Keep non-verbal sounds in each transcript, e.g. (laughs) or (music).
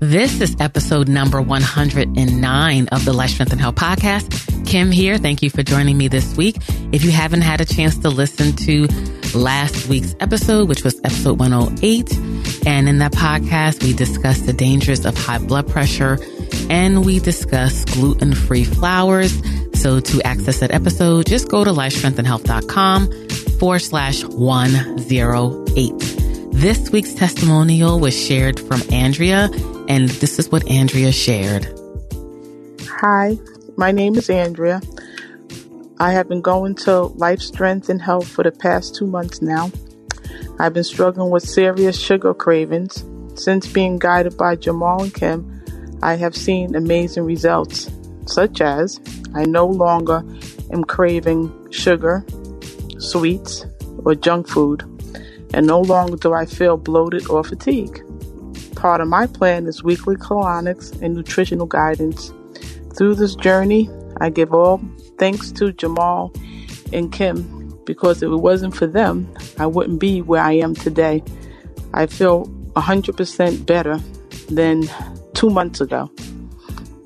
This is episode number 109 of the Life Strength and Health podcast. Kim here. Thank you for joining me this week. If you haven't had a chance to listen to last week's episode, which was episode 108, and in that podcast, we discussed the dangers of high blood pressure and we discuss gluten free flours. So to access that episode, just go to lifestrengthandhealth.com forward slash 108. This week's testimonial was shared from Andrea, and this is what Andrea shared. Hi, my name is Andrea. I have been going to Life Strength and Health for the past two months now. I've been struggling with serious sugar cravings. Since being guided by Jamal and Kim, I have seen amazing results, such as I no longer am craving sugar, sweets, or junk food, and no longer do I feel bloated or fatigued. Part of my plan is weekly colonics and nutritional guidance. Through this journey, I give all thanks to Jamal and Kim because if it wasn't for them, I wouldn't be where I am today. I feel 100% better than two months ago.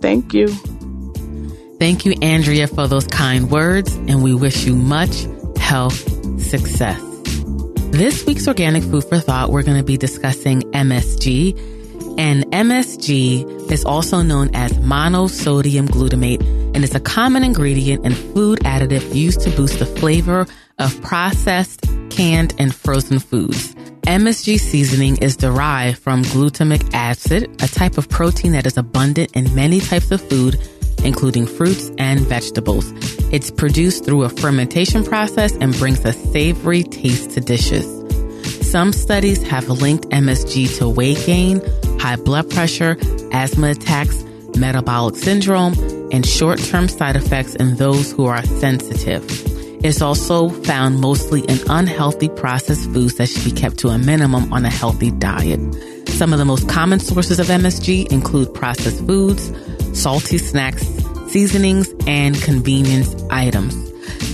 Thank you. Thank you, Andrea, for those kind words, and we wish you much health success. This week's Organic Food for Thought, we're going to be discussing MSG. And MSG is also known as monosodium glutamate and it's a common ingredient and food additive used to boost the flavor of processed, canned, and frozen foods. MSG seasoning is derived from glutamic acid, a type of protein that is abundant in many types of food, including fruits and vegetables. It's produced through a fermentation process and brings a savory taste to dishes. Some studies have linked MSG to weight gain, high blood pressure, asthma attacks, metabolic syndrome, and short-term side effects in those who are sensitive. It's also found mostly in unhealthy processed foods that should be kept to a minimum on a healthy diet. Some of the most common sources of MSG include processed foods, salty snacks, seasonings, and convenience items.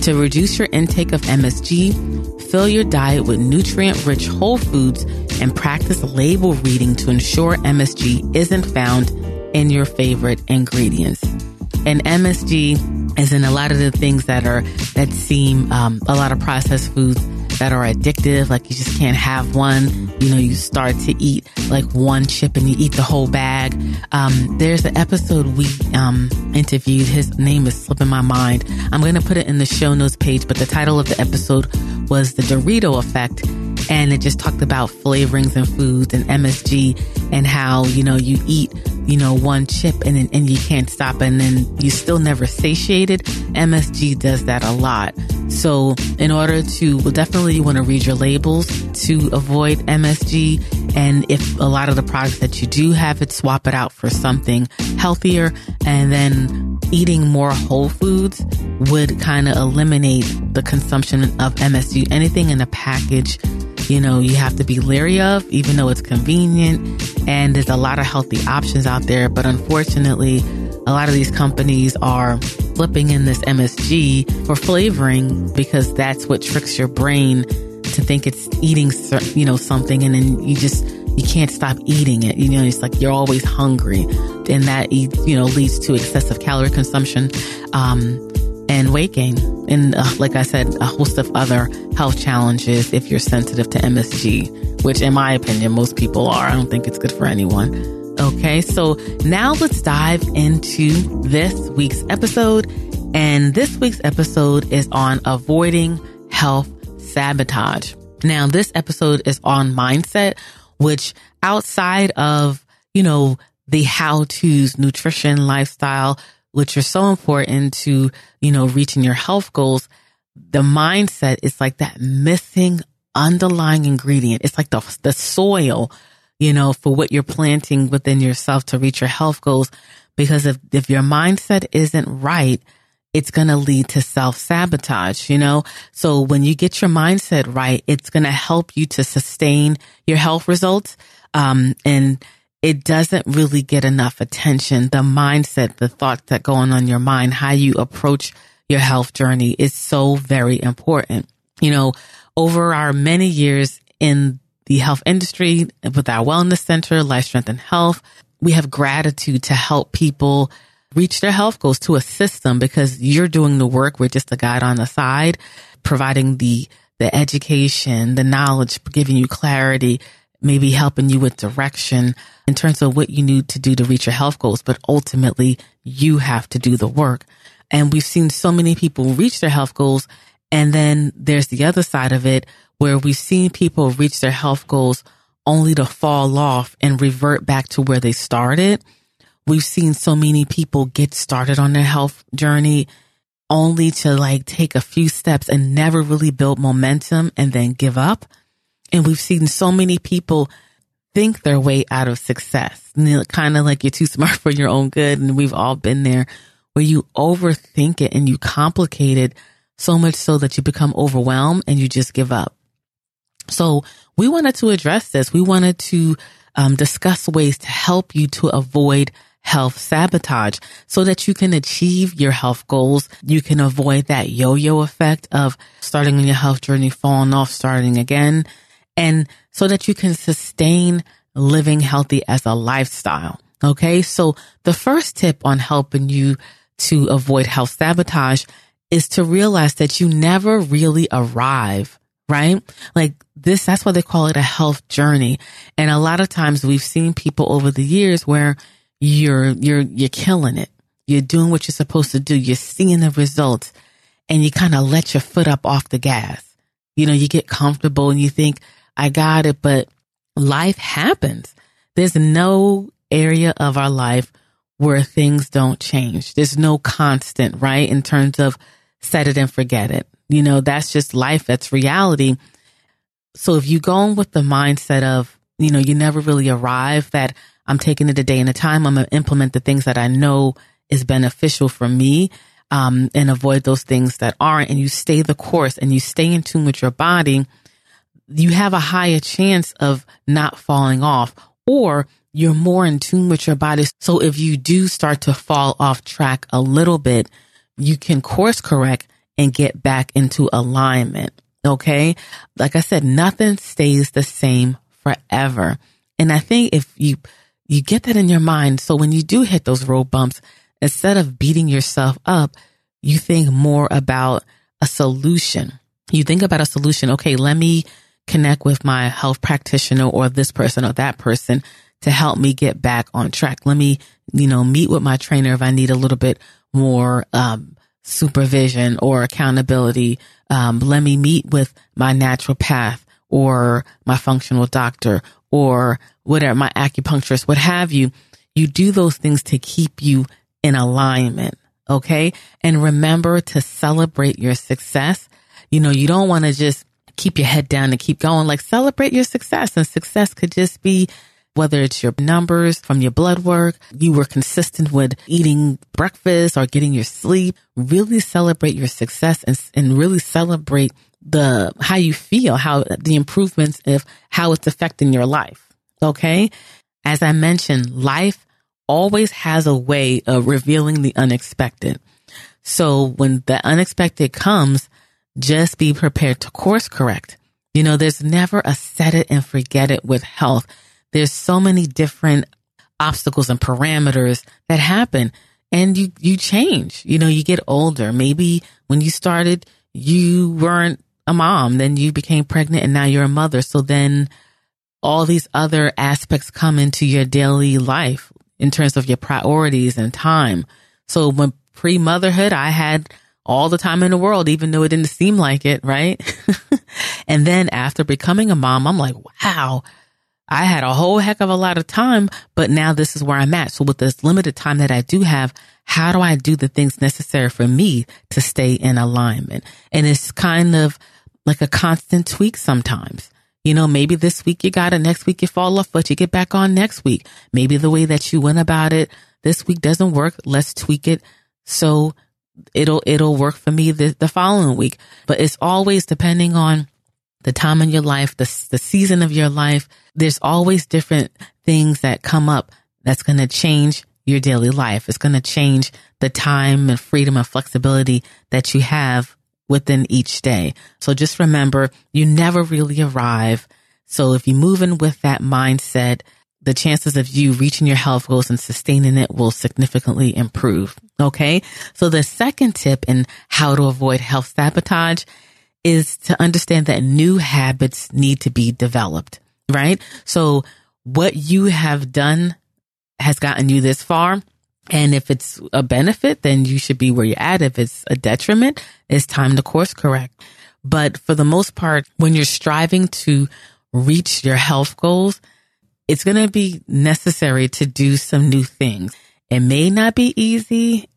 To reduce your intake of MSG, fill your diet with nutrient rich whole foods and practice label reading to ensure MSG isn't found in your favorite ingredients. And MSG is in a lot of the things that are that seem um, a lot of processed foods that are addictive. Like you just can't have one. You know, you start to eat like one chip and you eat the whole bag. Um, there's an episode we um, interviewed. His name is slipping my mind. I'm going to put it in the show notes page, but the title of the episode was the Dorito effect. And it just talked about flavorings and foods and MSG and how, you know, you eat you know, one chip and then, and you can't stop and then you still never satiated. MSG does that a lot. So in order to, well, definitely want to read your labels to avoid MSG. And if a lot of the products that you do have it, swap it out for something healthier. And then eating more whole foods would kind of eliminate the consumption of MSG. Anything in a package you know, you have to be leery of, even though it's convenient and there's a lot of healthy options out there. But unfortunately, a lot of these companies are flipping in this MSG for flavoring because that's what tricks your brain to think it's eating, you know, something and then you just, you can't stop eating it. You know, it's like you're always hungry and that, you know, leads to excessive calorie consumption. Um, and weight gain. And uh, like I said, a host of other health challenges if you're sensitive to MSG, which in my opinion, most people are. I don't think it's good for anyone. Okay, so now let's dive into this week's episode. And this week's episode is on avoiding health sabotage. Now, this episode is on mindset, which outside of, you know, the how to's, nutrition, lifestyle, which are so important to, you know, reaching your health goals, the mindset is like that missing underlying ingredient. It's like the, the soil, you know, for what you're planting within yourself to reach your health goals. Because if, if your mindset isn't right, it's going to lead to self sabotage, you know? So when you get your mindset right, it's going to help you to sustain your health results. Um, and it doesn't really get enough attention. The mindset, the thoughts that go on in your mind, how you approach your health journey is so very important. You know, over our many years in the health industry with our wellness center, Life Strength and Health. We have gratitude to help people reach their health goals to assist them because you're doing the work. We're just a guide on the side, providing the, the education, the knowledge, giving you clarity, maybe helping you with direction in terms of what you need to do to reach your health goals. But ultimately you have to do the work. And we've seen so many people reach their health goals. And then there's the other side of it where we've seen people reach their health goals only to fall off and revert back to where they started. We've seen so many people get started on their health journey only to like take a few steps and never really build momentum and then give up. And we've seen so many people think their way out of success. Kind of like you're too smart (laughs) for your own good. And we've all been there where you overthink it and you complicate it so much so that you become overwhelmed and you just give up. So we wanted to address this. We wanted to um, discuss ways to help you to avoid health sabotage so that you can achieve your health goals. You can avoid that yo-yo effect of starting on your health journey, falling off, starting again. And so that you can sustain living healthy as a lifestyle. Okay. So the first tip on helping you to avoid health sabotage is to realize that you never really arrive right? Like this, that's why they call it a health journey. And a lot of times we've seen people over the years where you're, you're, you're killing it. You're doing what you're supposed to do. You're seeing the results and you kind of let your foot up off the gas. You know, you get comfortable and you think, I got it, but life happens. There's no area of our life where things don't change. There's no constant, right? In terms of set it and forget it. You know, that's just life. That's reality. So if you go on with the mindset of, you know, you never really arrive that I'm taking it a day at a time. I'm going to implement the things that I know is beneficial for me. Um, and avoid those things that aren't. And you stay the course and you stay in tune with your body. You have a higher chance of not falling off or you're more in tune with your body. So if you do start to fall off track a little bit, you can course correct and get back into alignment. Okay. Like I said, nothing stays the same forever. And I think if you, you get that in your mind. So when you do hit those road bumps, instead of beating yourself up, you think more about a solution. You think about a solution. Okay. Let me connect with my health practitioner or this person or that person to help me get back on track. Let me, you know, meet with my trainer if I need a little bit more, um, supervision or accountability. Um, let me meet with my naturopath or my functional doctor or whatever, my acupuncturist, what have you. You do those things to keep you in alignment. Okay. And remember to celebrate your success. You know, you don't want to just keep your head down and keep going. Like celebrate your success and success could just be whether it's your numbers from your blood work, you were consistent with eating breakfast or getting your sleep, really celebrate your success and, and really celebrate the, how you feel, how the improvements of how it's affecting your life. Okay. As I mentioned, life always has a way of revealing the unexpected. So when the unexpected comes, just be prepared to course correct. You know, there's never a set it and forget it with health there's so many different obstacles and parameters that happen and you, you change, you know, you get older. Maybe when you started, you weren't a mom, then you became pregnant and now you're a mother. So then all these other aspects come into your daily life in terms of your priorities and time. So when pre motherhood, I had all the time in the world, even though it didn't seem like it, right? (laughs) and then after becoming a mom, I'm like, wow, I had a whole heck of a lot of time, but now this is where I'm at. So with this limited time that I do have, how do I do the things necessary for me to stay in alignment? And it's kind of like a constant tweak sometimes. You know, maybe this week you got it, next week you fall off, but you get back on next week. Maybe the way that you went about it this week doesn't work. Let's tweak it. So it'll, it'll work for me the, the following week. But it's always depending on the time in your life, the, the season of your life. There's always different things that come up that's going to change your daily life. It's going to change the time and freedom and flexibility that you have within each day. So just remember, you never really arrive. So if you move in with that mindset, the chances of you reaching your health goals and sustaining it will significantly improve. Okay. So the second tip in how to avoid health sabotage is to understand that new habits need to be developed, right? So what you have done has gotten you this far. And if it's a benefit, then you should be where you're at. If it's a detriment, it's time to course correct. But for the most part, when you're striving to reach your health goals, it's going to be necessary to do some new things. It may not be easy.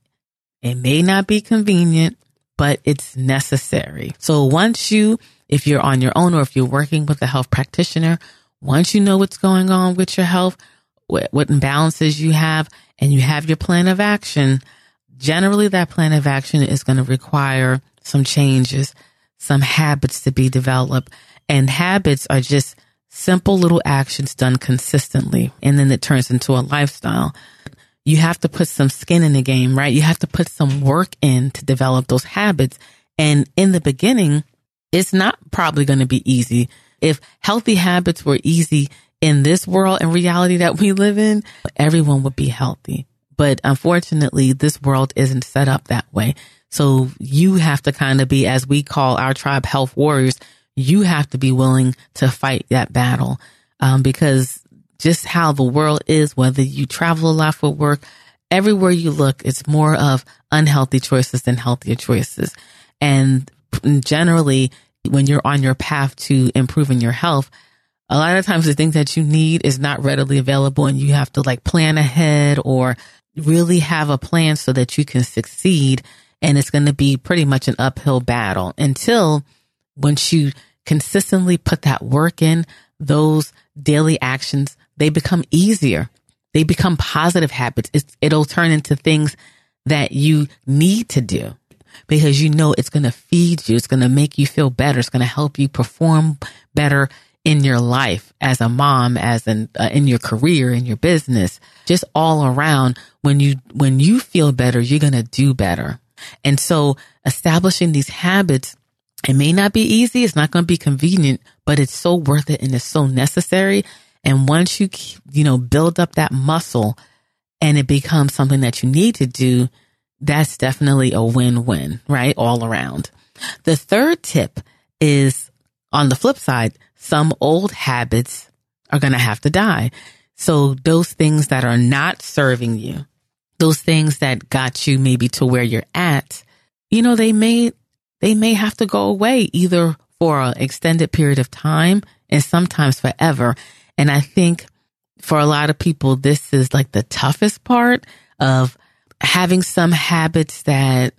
It may not be convenient, but it's necessary. So once you, if you're on your own or if you're working with a health practitioner, once you know what's going on with your health, what, what imbalances you have, and you have your plan of action, generally that plan of action is going to require some changes, some habits to be developed. And habits are just simple little actions done consistently. And then it turns into a lifestyle. You have to put some skin in the game, right? You have to put some work in to develop those habits. And in the beginning, it's not probably going to be easy. If healthy habits were easy in this world and reality that we live in, everyone would be healthy. But unfortunately, this world isn't set up that way. So you have to kind of be, as we call our tribe, health warriors you have to be willing to fight that battle um, because just how the world is, whether you travel a lot for work, everywhere you look, it's more of unhealthy choices than healthier choices. And generally, when you're on your path to improving your health, a lot of times the things that you need is not readily available and you have to like plan ahead or really have a plan so that you can succeed. And it's going to be pretty much an uphill battle until once you consistently put that work in, those daily actions, they become easier. They become positive habits. It's, it'll turn into things that you need to do because you know it's going to feed you. It's going to make you feel better. It's going to help you perform better in your life as a mom, as in, uh, in your career, in your business, just all around. When you, when you feel better, you're going to do better. And so establishing these habits it may not be easy. It's not going to be convenient, but it's so worth it and it's so necessary. And once you, you know, build up that muscle and it becomes something that you need to do, that's definitely a win-win, right? All around. The third tip is on the flip side, some old habits are going to have to die. So those things that are not serving you, those things that got you maybe to where you're at, you know, they may they may have to go away either for an extended period of time and sometimes forever. And I think for a lot of people, this is like the toughest part of having some habits that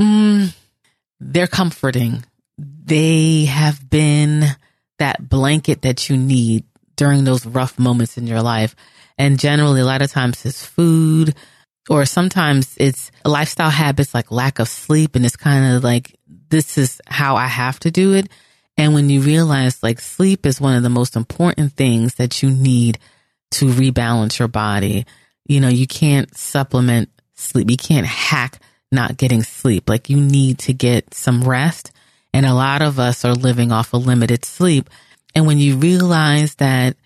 mm, they're comforting. They have been that blanket that you need during those rough moments in your life. And generally, a lot of times it's food, or sometimes it's lifestyle habits like lack of sleep. And it's kind of like this is how I have to do it. And when you realize like sleep is one of the most important things that you need to rebalance your body, you know, you can't supplement sleep. You can't hack not getting sleep. Like you need to get some rest. And a lot of us are living off a of limited sleep. And when you realize that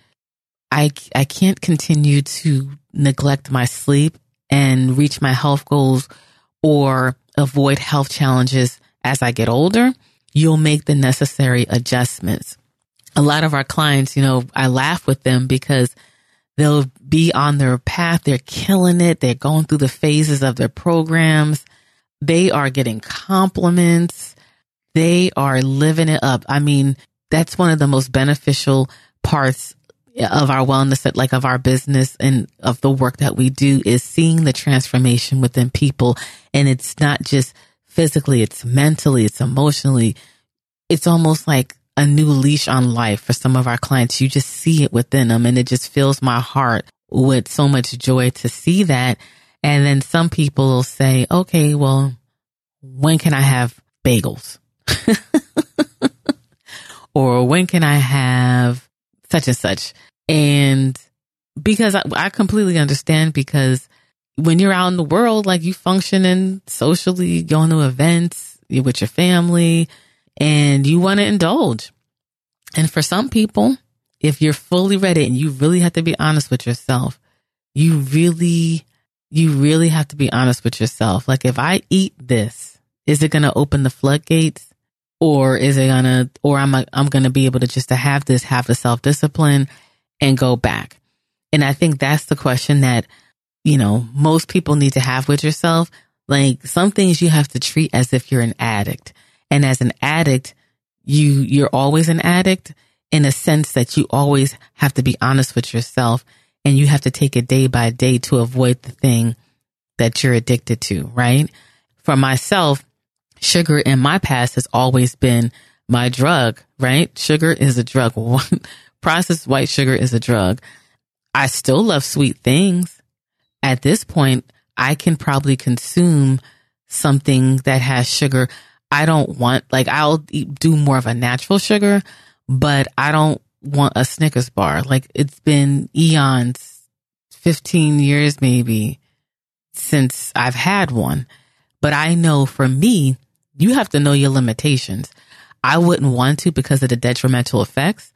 I, I can't continue to neglect my sleep and reach my health goals or avoid health challenges as I get older, you'll make the necessary adjustments. A lot of our clients, you know, I laugh with them because they'll be on their path. They're killing it. They're going through the phases of their programs. They are getting compliments. They are living it up. I mean, that's one of the most beneficial parts of our wellness, like of our business and of the work that we do is seeing the transformation within people. And it's not just physically, it's mentally, it's emotionally. It's almost like a new leash on life for some of our clients. You just see it within them and it just fills my heart with so much joy to see that. And then some people will say, okay, well, when can I have bagels? (laughs) or when can I have such and such? And because I, I completely understand because when you're out in the world, like you functioning socially, going to events you're with your family and you want to indulge. And for some people, if you're fully ready and you really have to be honest with yourself, you really, you really have to be honest with yourself. Like if I eat this, is it going to open the floodgates or is it to, or I'm, I, I'm to be able to just to have this, have the self discipline and go back. And I think that's the question that, you know, most people need to have with yourself. Like some things you have to treat as if you're an addict. And as an addict, you, you're always an addict in a sense that you always have to be honest with yourself and you have to take it day by day to avoid the thing that you're addicted to, right? For myself, sugar in my past has always been my drug, right? Sugar is a drug. (laughs) Processed white sugar is a drug. I still love sweet things. At this point, I can probably consume something that has sugar. I don't want, like, I'll do more of a natural sugar, but I don't want a Snickers bar. Like it's been eons, 15 years maybe since I've had one. But I know for me, you have to know your limitations. I wouldn't want to because of the detrimental effects,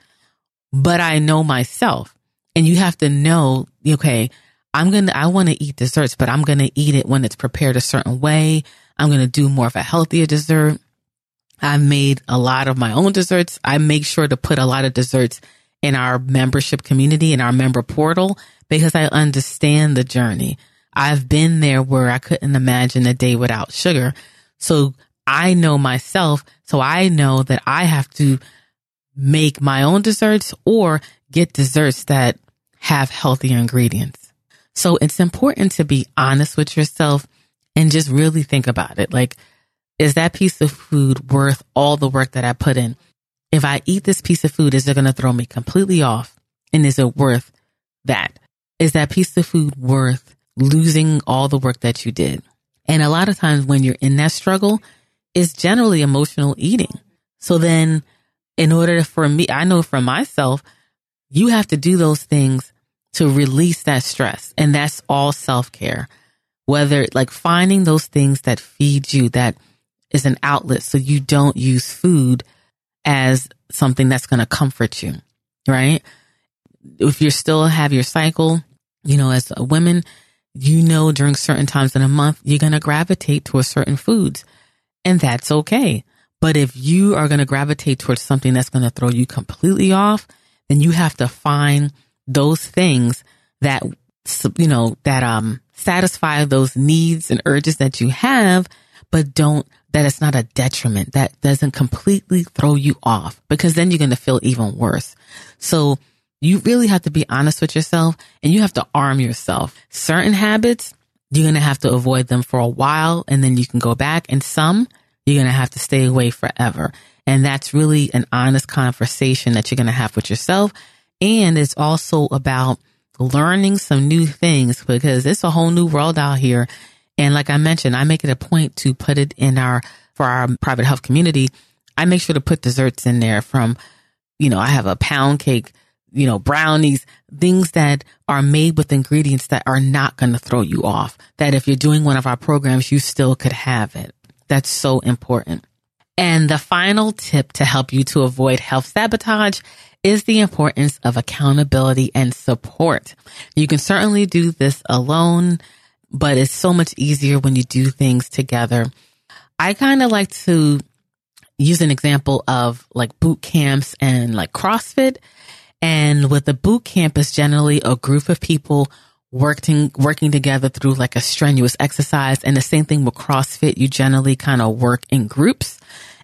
but I know myself and you have to know, okay, I'm going to, I want to eat desserts, but I'm going to eat it when it's prepared a certain way. I'm going to do more of a healthier dessert. I've made a lot of my own desserts. I make sure to put a lot of desserts in our membership community, in our member portal, because I understand the journey. I've been there where I couldn't imagine a day without sugar. So I know myself. So I know that I have to make my own desserts or get desserts that have healthier ingredients. So it's important to be honest with yourself and just really think about it. Like, is that piece of food worth all the work that I put in? If I eat this piece of food, is it going to throw me completely off? And is it worth that? Is that piece of food worth losing all the work that you did? And a lot of times when you're in that struggle, it's generally emotional eating. So then in order for me, I know for myself, you have to do those things to release that stress. And that's all self care. Whether like finding those things that feed you, that is an outlet. So you don't use food as something that's going to comfort you, right? If you still have your cycle, you know, as a woman, you know, during certain times in a month, you're going to gravitate towards certain foods and that's okay. But if you are going to gravitate towards something that's going to throw you completely off, then you have to find those things that, you know, that, um, satisfy those needs and urges that you have, but don't that it's not a detriment that doesn't completely throw you off because then you're going to feel even worse. So you really have to be honest with yourself and you have to arm yourself. Certain habits, you're going to have to avoid them for a while and then you can go back and some you're going to have to stay away forever. And that's really an honest conversation that you're going to have with yourself. And it's also about learning some new things because it's a whole new world out here and like I mentioned, I make it a point to put it in our, for our private health community. I make sure to put desserts in there from, you know, I have a pound cake, you know, brownies, things that are made with ingredients that are not going to throw you off. That if you're doing one of our programs, you still could have it. That's so important. And the final tip to help you to avoid health sabotage is the importance of accountability and support. You can certainly do this alone but it's so much easier when you do things together. I kind of like to use an example of like boot camps and like CrossFit. And with the boot camp is generally a group of people working, working together through like a strenuous exercise. And the same thing with CrossFit, you generally kind of work in groups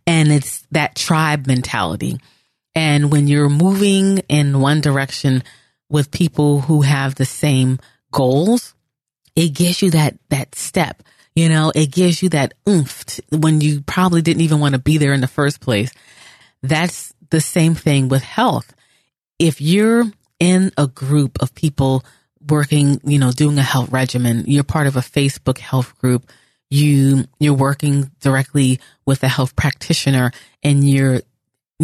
and it's that tribe mentality. And when you're moving in one direction with people who have the same goals, it gives you that, that step. You know, it gives you that oomph when you probably didn't even want to be there in the first place. That's the same thing with health. If you're in a group of people working, you know, doing a health regimen, you're part of a Facebook health group, you, you're working directly with a health practitioner and you're,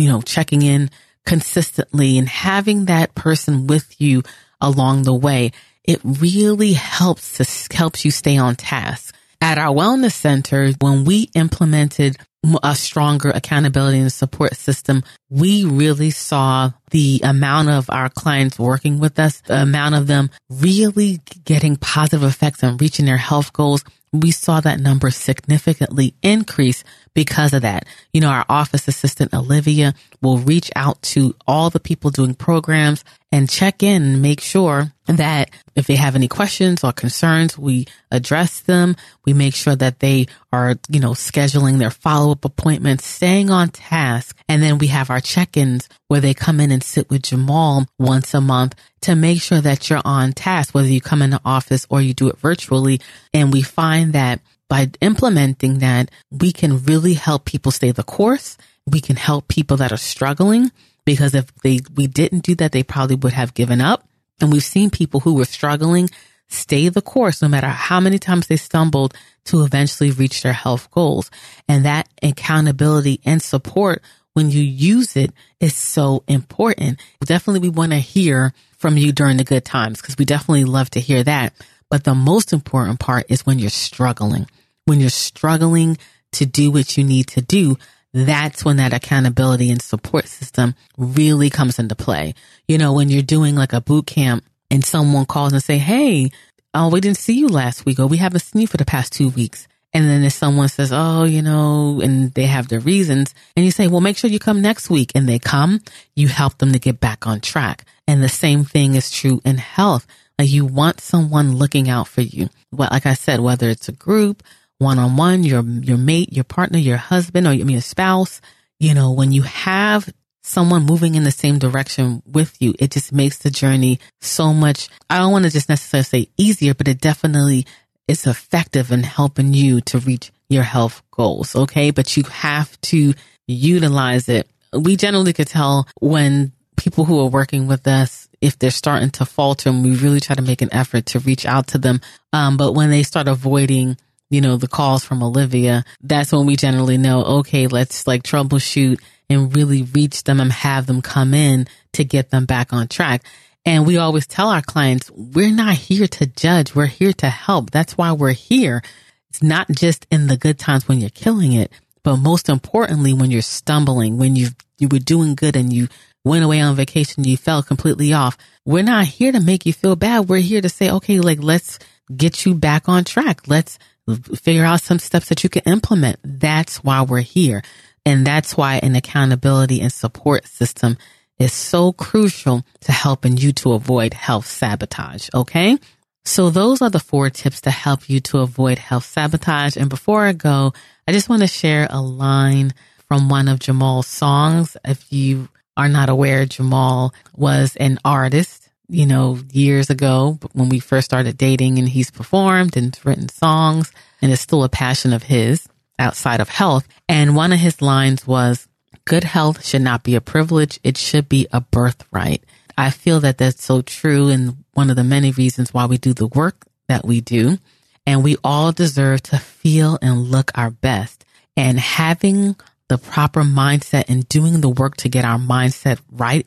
you know, checking in consistently and having that person with you along the way it really helps to helps you stay on task. At our wellness center, when we implemented a stronger accountability and support system, we really saw the amount of our clients working with us, the amount of them really getting positive effects and reaching their health goals. We saw that number significantly increase because of that. You know, our office assistant, Olivia, will reach out to all the people doing programs and check in and make sure that if they have any questions or concerns, we address them. We make sure that they are, you know, scheduling their follow up appointments, staying on task. And then we have our check ins where they come in and sit with Jamal once a month to make sure that you're on task, whether you come in the office or you do it virtually. And we find that by implementing that, we can really help people stay the course. We can help people that are struggling because if they, we didn't do that, they probably would have given up. And we've seen people who were struggling stay the course no matter how many times they stumbled to eventually reach their health goals. And that accountability and support when you use it is so important. Definitely we want to hear from you during the good times because we definitely love to hear that. But the most important part is when you're struggling, when you're struggling to do what you need to do. That's when that accountability and support system really comes into play. You know, when you're doing like a boot camp and someone calls and say, Hey, oh, we didn't see you last week or we haven't seen you for the past two weeks. And then if someone says, Oh, you know, and they have their reasons and you say, well, make sure you come next week and they come, you help them to get back on track. And the same thing is true in health. Like you want someone looking out for you. Well, like I said, whether it's a group, one on one, your, your mate, your partner, your husband, or I mean, your spouse, you know, when you have someone moving in the same direction with you, it just makes the journey so much. I don't want to just necessarily say easier, but it definitely is effective in helping you to reach your health goals. Okay. But you have to utilize it. We generally could tell when people who are working with us, if they're starting to falter and we really try to make an effort to reach out to them. Um, but when they start avoiding you know, the calls from Olivia, that's when we generally know, okay, let's like troubleshoot and really reach them and have them come in to get them back on track. And we always tell our clients, we're not here to judge. We're here to help. That's why we're here. It's not just in the good times when you're killing it, but most importantly, when you're stumbling, when you you were doing good and you went away on vacation, you fell completely off. We're not here to make you feel bad. We're here to say, okay, like let's get you back on track. Let's figure out some steps that you can implement. That's why we're here. And that's why an accountability and support system is so crucial to helping you to avoid health sabotage. Okay. So those are the four tips to help you to avoid health sabotage. And before I go, I just want to share a line from one of Jamal's songs. If you are not aware, Jamal was an artist you know, years ago when we first started dating and he's performed and written songs and it's still a passion of his outside of health. And one of his lines was, good health should not be a privilege. It should be a birthright. I feel that that's so true and one of the many reasons why we do the work that we do. And we all deserve to feel and look our best and having the proper mindset and doing the work to get our mindset right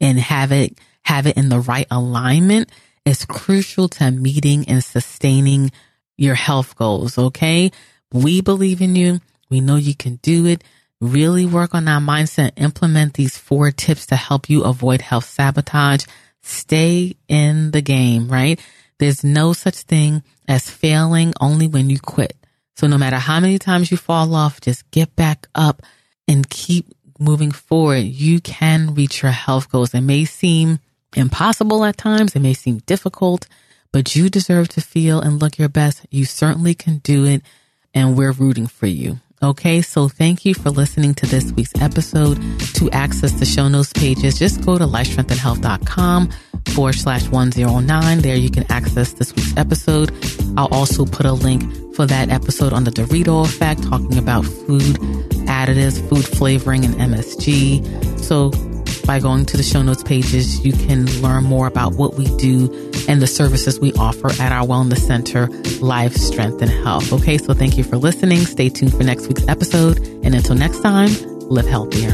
and have it have it in the right alignment is crucial to meeting and sustaining your health goals. Okay. We believe in you. We know you can do it. Really work on that mindset. Implement these four tips to help you avoid health sabotage. Stay in the game, right? There's no such thing as failing only when you quit. So no matter how many times you fall off, just get back up and keep moving forward. You can reach your health goals. It may seem impossible at times. It may seem difficult, but you deserve to feel and look your best. You certainly can do it. And we're rooting for you. Okay, so thank you for listening to this week's episode. To access the show notes pages, just go to lifestrengthandhealth.com forward slash 109. There you can access this week's episode. I'll also put a link for that episode on the Dorito effect, talking about food additives, food flavoring, and MSG. So by going to the show notes pages, you can learn more about what we do and the services we offer at our wellness center, Life, Strength, and Health. Okay, so thank you for listening. Stay tuned for next week's episode. And until next time, live healthier.